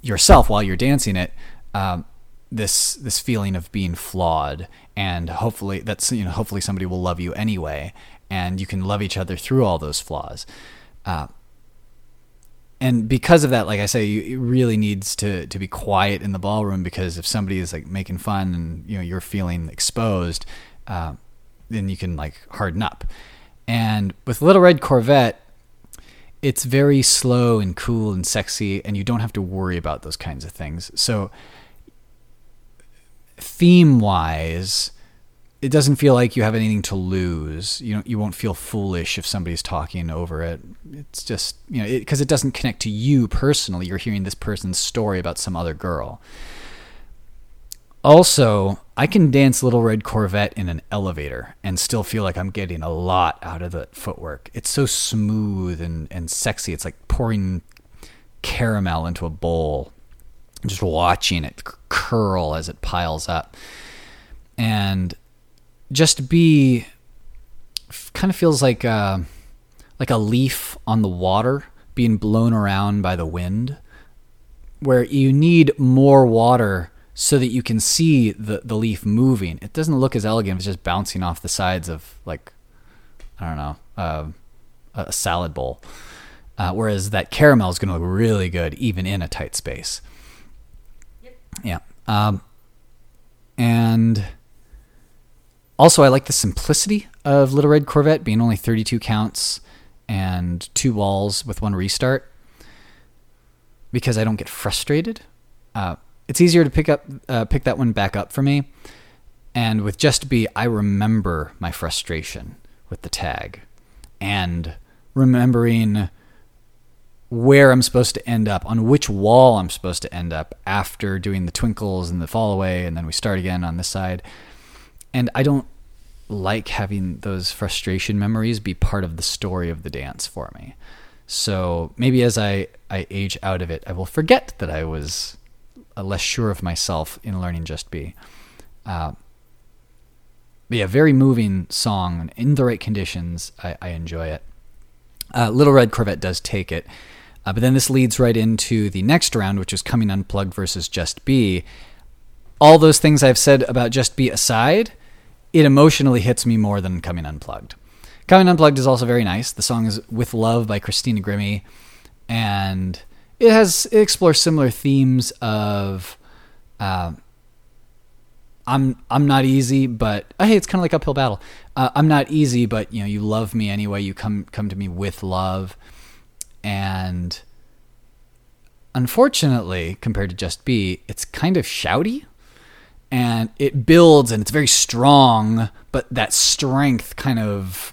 yourself while you're dancing it. Um, this this feeling of being flawed and hopefully that's you know hopefully somebody will love you anyway and you can love each other through all those flaws uh, and because of that, like I say, you, it really needs to to be quiet in the ballroom because if somebody is like making fun and you know you're feeling exposed, uh, then you can like harden up. And with Little Red Corvette, it's very slow and cool and sexy, and you don't have to worry about those kinds of things. So, theme wise, it doesn't feel like you have anything to lose. You you won't feel foolish if somebody's talking over it. It's just you know because it, it, doesn't connect to you personally. You're hearing this person's story about some other girl. Also, I can dance Little Red Corvette in an elevator and still feel like I'm getting a lot out of the footwork. It's so smooth and, and sexy. It's like pouring caramel into a bowl, just watching it curl as it piles up. And just be kind of feels like uh, like a leaf on the water being blown around by the wind, where you need more water so that you can see the, the leaf moving. It doesn't look as elegant it's just bouncing off the sides of like I don't know uh, a salad bowl. Uh, whereas that caramel is going to look really good even in a tight space. Yeah. Um, and also, I like the simplicity of Little Red Corvette being only 32 counts and two walls with one restart because I don't get frustrated. Uh, it's easier to pick up uh, pick that one back up for me. And with Just Be, I remember my frustration with the tag and remembering where I'm supposed to end up, on which wall I'm supposed to end up after doing the twinkles and the fall away, and then we start again on this side. And I don't like having those frustration memories be part of the story of the dance for me. So maybe as I, I age out of it, I will forget that I was less sure of myself in learning Just Be. Uh, yeah, very moving song. In the right conditions, I, I enjoy it. Uh, Little Red Corvette does take it. Uh, but then this leads right into the next round, which is Coming Unplugged versus Just Be. All those things I've said about Just Be aside, it emotionally hits me more than Coming Unplugged. Coming Unplugged is also very nice. The song is With Love by Christina Grimmie, and it has it explores similar themes of uh, I'm I'm not easy, but oh, hey, it's kind of like uphill battle. Uh, I'm not easy, but you know you love me anyway. You come come to me with love and unfortunately, compared to Just Be, it's kind of shouty and it builds and it's very strong, but that strength kind of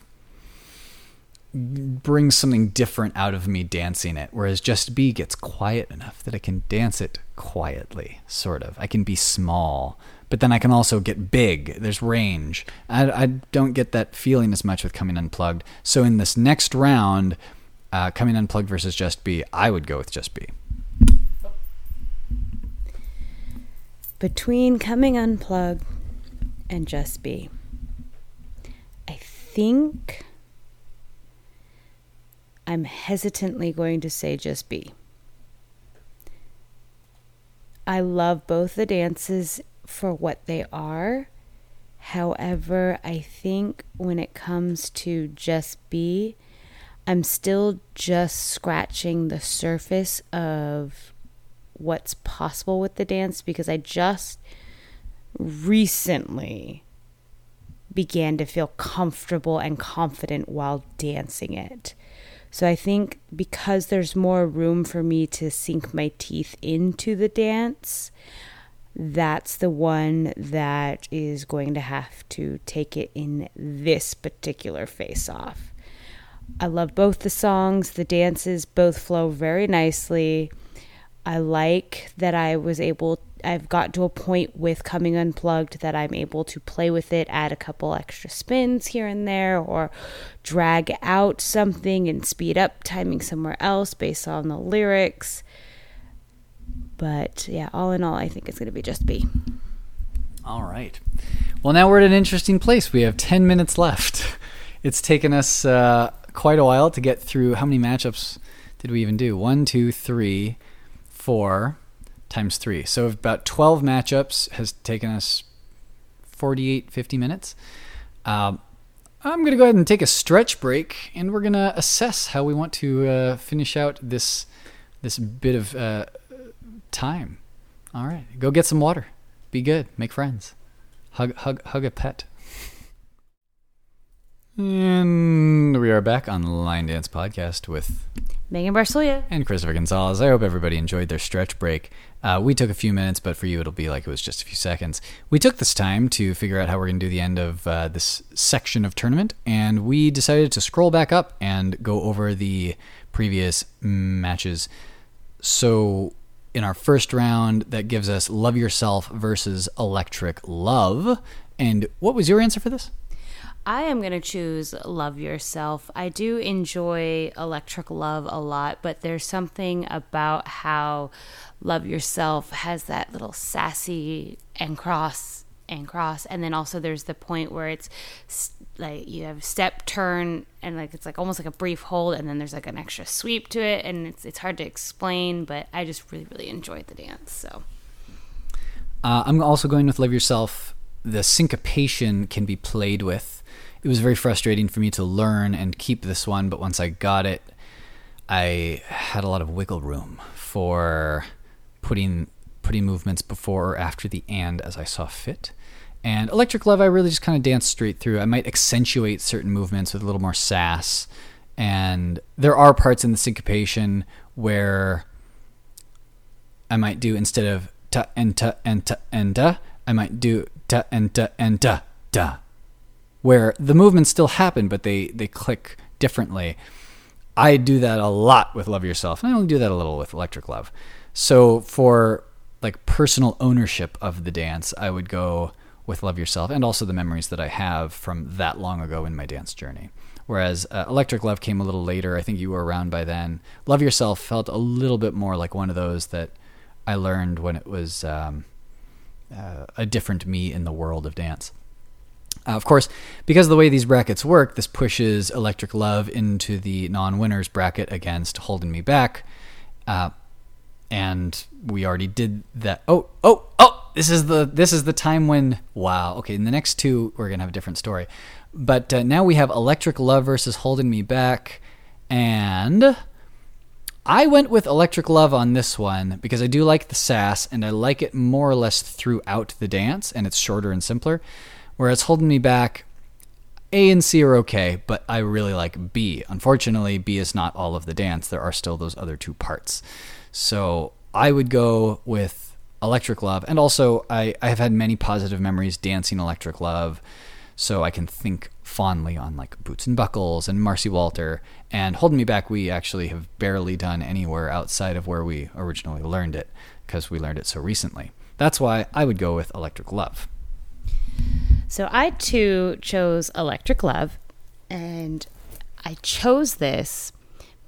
brings something different out of me dancing it. Whereas Just Be gets quiet enough that I can dance it quietly, sort of. I can be small, but then I can also get big. There's range. I, I don't get that feeling as much with Coming Unplugged. So in this next round, uh, coming unplugged versus just be, I would go with just be. Between coming unplugged and just be, I think I'm hesitantly going to say just be. I love both the dances for what they are. However, I think when it comes to just be, I'm still just scratching the surface of what's possible with the dance because I just recently began to feel comfortable and confident while dancing it. So I think because there's more room for me to sink my teeth into the dance, that's the one that is going to have to take it in this particular face off. I love both the songs, the dances both flow very nicely. I like that I was able I've got to a point with coming unplugged that I'm able to play with it, add a couple extra spins here and there, or drag out something and speed up timing somewhere else based on the lyrics. But yeah, all in all, I think it's going to be just be. All right. Well, now we're at an interesting place. We have 10 minutes left. <laughs> It's taken us uh, quite a while to get through. How many matchups did we even do? One, two, three, four times three. So about 12 matchups has taken us 48, 50 minutes. Um, I'm going to go ahead and take a stretch break, and we're going to assess how we want to uh, finish out this this bit of uh, time. All right, go get some water. Be good. Make friends. Hug, hug, hug a pet. And we are back on the Line Dance Podcast with Megan Barsoya and Christopher Gonzalez. I hope everybody enjoyed their stretch break. Uh, we took a few minutes, but for you, it'll be like it was just a few seconds. We took this time to figure out how we're going to do the end of uh, this section of tournament, and we decided to scroll back up and go over the previous matches. So, in our first round, that gives us Love Yourself versus Electric Love. And what was your answer for this? I am going to choose Love Yourself. I do enjoy Electric Love a lot, but there's something about how Love Yourself has that little sassy and cross and cross. And then also there's the point where it's like you have step turn and like it's like almost like a brief hold and then there's like an extra sweep to it and it's it's hard to explain, but I just really really enjoyed the dance. So uh, I'm also going with Love Yourself. The syncopation can be played with. It was very frustrating for me to learn and keep this one, but once I got it, I had a lot of wiggle room for putting putting movements before or after the and as I saw fit. And Electric Love, I really just kind of danced straight through. I might accentuate certain movements with a little more sass. And there are parts in the syncopation where I might do instead of ta and ta and ta and da, I might do ta and ta and da da, where the movements still happen, but they they click differently. I do that a lot with Love Yourself, and I only do that a little with Electric Love. So for like personal ownership of the dance, I would go with Love Yourself and also the memories that I have from that long ago in my dance journey. Whereas uh, Electric Love came a little later. I think you were around by then. Love Yourself felt a little bit more like one of those that I learned when it was um, uh, a different me in the world of dance. Uh, of course, because of the way these brackets work, this pushes Electric Love into the non winners bracket against Holding Me Back. Uh, and we already did that. Oh, oh, oh! This is the this is the time when wow. Okay, in the next two we're gonna have a different story, but uh, now we have Electric Love versus Holding Me Back, and I went with Electric Love on this one because I do like the sass and I like it more or less throughout the dance, and it's shorter and simpler. Whereas Holding Me Back, A and C are okay, but I really like B. Unfortunately, B is not all of the dance. There are still those other two parts. So I would go with Electric Love. And also, I, I have had many positive memories dancing Electric Love. So I can think fondly on like Boots and Buckles and Marcy Walter. And Holding Me Back, we actually have barely done anywhere outside of where we originally learned it because we learned it so recently. That's why I would go with Electric Love. So I too chose Electric Love. And I chose this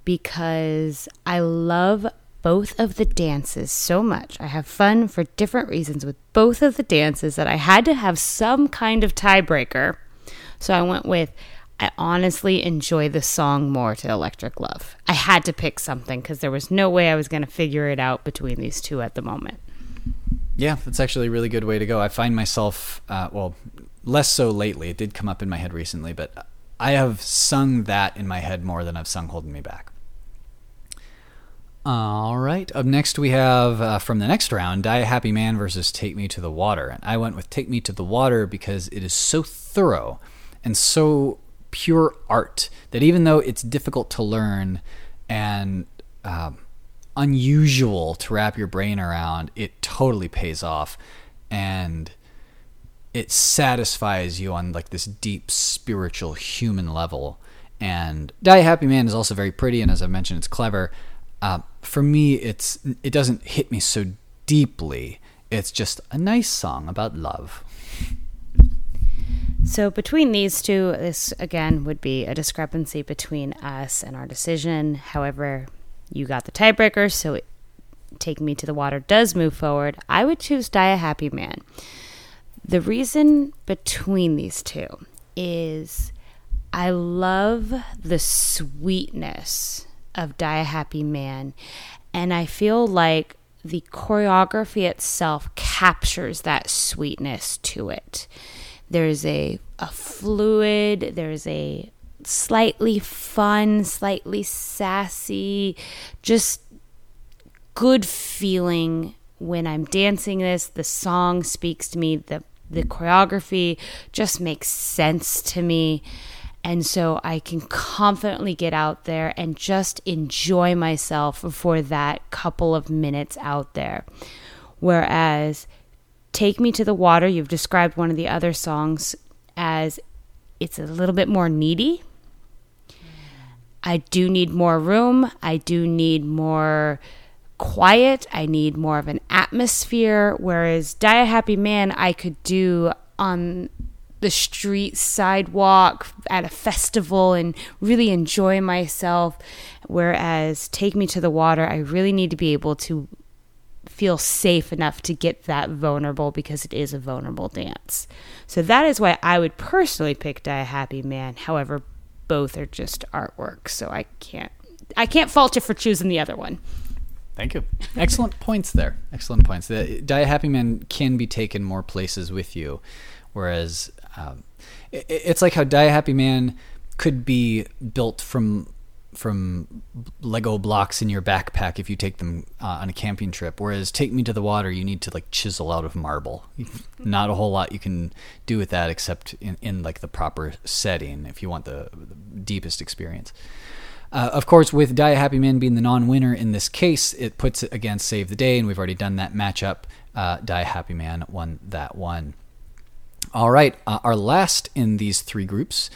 because I love both of the dances so much. I have fun for different reasons with both of the dances that I had to have some kind of tiebreaker. So I went with I honestly enjoy the song more to Electric Love. I had to pick something because there was no way I was going to figure it out between these two at the moment. Yeah, that's actually a really good way to go. I find myself, uh, well, less so lately. It did come up in my head recently, but I have sung that in my head more than I've sung Holding Me Back. All right. Up next, we have uh, from the next round Die a Happy Man versus Take Me to the Water. And I went with Take Me to the Water because it is so thorough and so pure art that even though it's difficult to learn and um, unusual to wrap your brain around, it totally pays off. And it satisfies you on like this deep spiritual human level. And Die Happy Man is also very pretty, and as I mentioned, it's clever. Uh, for me, it's it doesn't hit me so deeply. It's just a nice song about love. So between these two, this again would be a discrepancy between us and our decision. However, you got the tiebreaker, so it, Take Me to the Water does move forward. I would choose Die a Happy Man. The reason between these two is I love the sweetness of Die a Happy Man. And I feel like the choreography itself captures that sweetness to it. There's a, a fluid, there's a slightly fun, slightly sassy, just good feeling when I'm dancing this. The song speaks to me, the the choreography just makes sense to me. And so I can confidently get out there and just enjoy myself for that couple of minutes out there. Whereas Take Me to the Water, you've described one of the other songs as it's a little bit more needy. I do need more room. I do need more quiet. I need more of an atmosphere. Whereas Die a Happy Man, I could do on the street sidewalk at a festival and really enjoy myself. Whereas Take Me to the Water, I really need to be able to feel safe enough to get that vulnerable because it is a vulnerable dance. So that is why I would personally pick Die a Happy Man. However, both are just artwork, so I can't I can't fault you for choosing the other one. Thank you. Excellent points there. Excellent points. The Die Happy Man can be taken more places with you, whereas um, it, it's like how Die Happy Man could be built from from Lego blocks in your backpack if you take them uh, on a camping trip. Whereas Take Me to the Water, you need to like chisel out of marble. <laughs> Not a whole lot you can do with that except in, in like the proper setting if you want the, the deepest experience. Uh, of course, with Die Happy Man being the non-winner in this case, it puts it against Save the Day, and we've already done that matchup. Uh, Die Happy Man won that one. All right, uh, our last in these three groups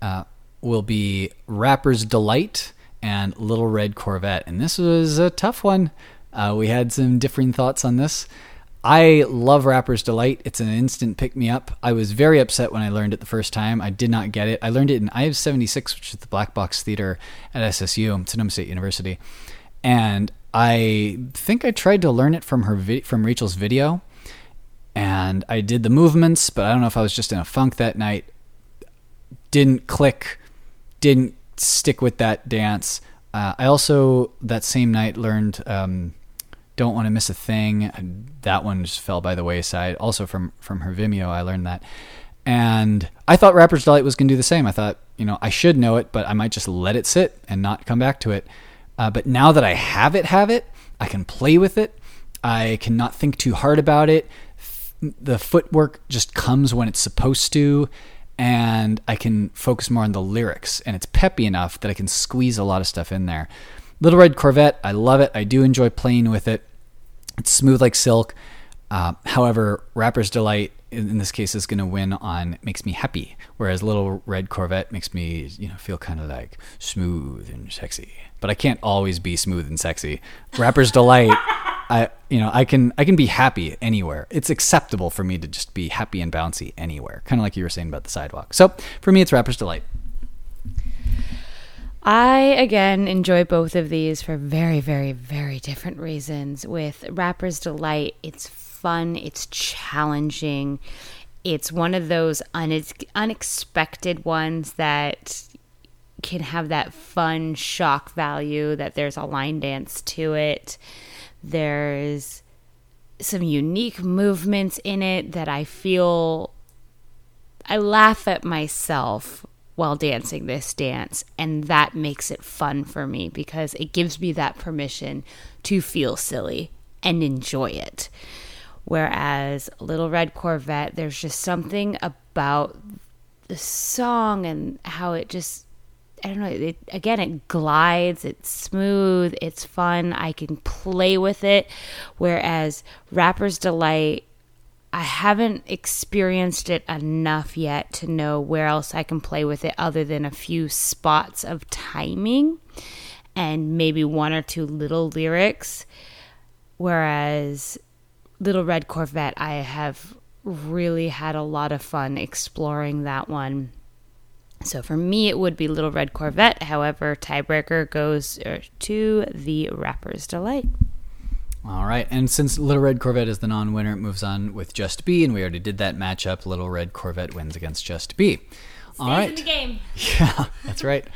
uh, will be Rapper's Delight and Little Red Corvette. And this was a tough one. Uh, we had some differing thoughts on this. I love Rapper's Delight. It's an instant pick me up. I was very upset when I learned it the first time. I did not get it. I learned it in IVE 76, which is the Black Box Theater at SSU, Sonoma State University. And I think I tried to learn it from her vi- from Rachael's video, and I did the movements, but I don't know if I was just in a funk that night. Didn't click didn't stick with that dance. Uh, I also that same night learned um, "Don't Want to Miss a Thing." That one just fell by the wayside. Also from from her Vimeo, I learned that, and I thought Rapper's Delight was going to do the same. I thought you know I should know it, but I might just let it sit and not come back to it. Uh, but now that I have it, have it, I can play with it. I cannot think too hard about it. The footwork just comes when it's supposed to and I can focus more on the lyrics. And it's peppy enough that I can squeeze a lot of stuff in there. Little Red Corvette, I love it. I do enjoy playing with it. It's smooth like silk. Uh, however, Rapper's Delight in, this case is going to win on makes me happy, whereas Little Red Corvette makes me you know feel kind of like smooth and sexy. But I can't always be smooth and sexy. Rapper's Delight <laughs> I you know I can I can be happy anywhere. It's acceptable for me to just be happy and bouncy anywhere, kind of like you were saying about the sidewalk. So for me, it's Rapper's Delight. I again enjoy both of these for very, very, very different reasons. With Rapper's Delight, it's fun, it's challenging, it's one of those une- unexpected ones that can have that fun shock value that there's a line dance to it. There's some unique movements in it that I feel I laugh at myself while dancing this dance, and that makes it fun for me because it gives me that permission to feel silly and enjoy it. Whereas Little Red Corvette, there's just something about the song and how it just I don't know. It, again, it glides. It's smooth. It's fun. I can play with it. Whereas Rapper's Delight, I haven't experienced it enough yet to know where else I can play with it other than a few spots of timing and maybe one or two little lyrics. Whereas Little Red Corvette, I have really had a lot of fun exploring that one so for me, it would be Little Red Corvette. However, tiebreaker goes uh, to the Rapper's Delight. All right, and since Little Red Corvette is the non-winner, it moves on with Just Be, and we already did that matchup. Little Red Corvette wins against Just Be. All Stays right, in the game. <laughs> Yeah, that's right.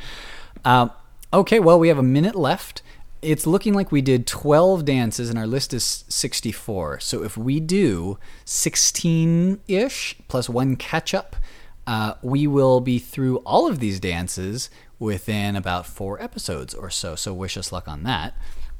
Um, okay, well, we have a minute left. It's looking like we did 12 dances, and our list is 64. So if we do 16 ish plus one catch up, uh, we will be through all of these dances within about four episodes or so. So wish us luck on that.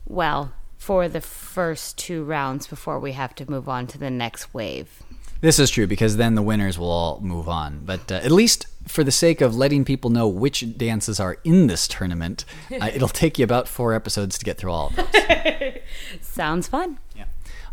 Well, for the first two rounds before we have to move on to the next wave. This is true because then the winners will all move on. But uh, at least for the sake of letting people know which dances are in this tournament, uh, <laughs> it'll take you about four episodes to get through all of those. <laughs> Sounds fun. Yeah.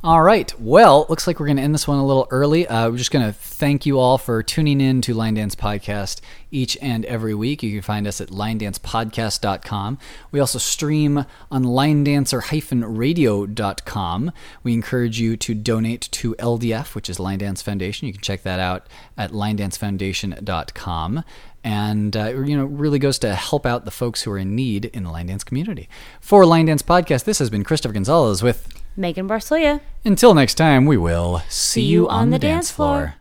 All right. Well, looks like we're going to end this one a little early. Uh, we're just going to thank you all for tuning in to Line Dance Podcast each and every week. You can find us at linedancepodcast.com. We also stream on linedancer-radio.com. We encourage you to donate to LDF, which is Line Dance Foundation. You can check that out at linedancefoundation.com and uh, you know really goes to help out the folks who are in need in the line dance community. For Line Dance Podcast, this has been Christopher Gonzalez with Megan Barsoya. Until next time, we will see, you on the dance floor.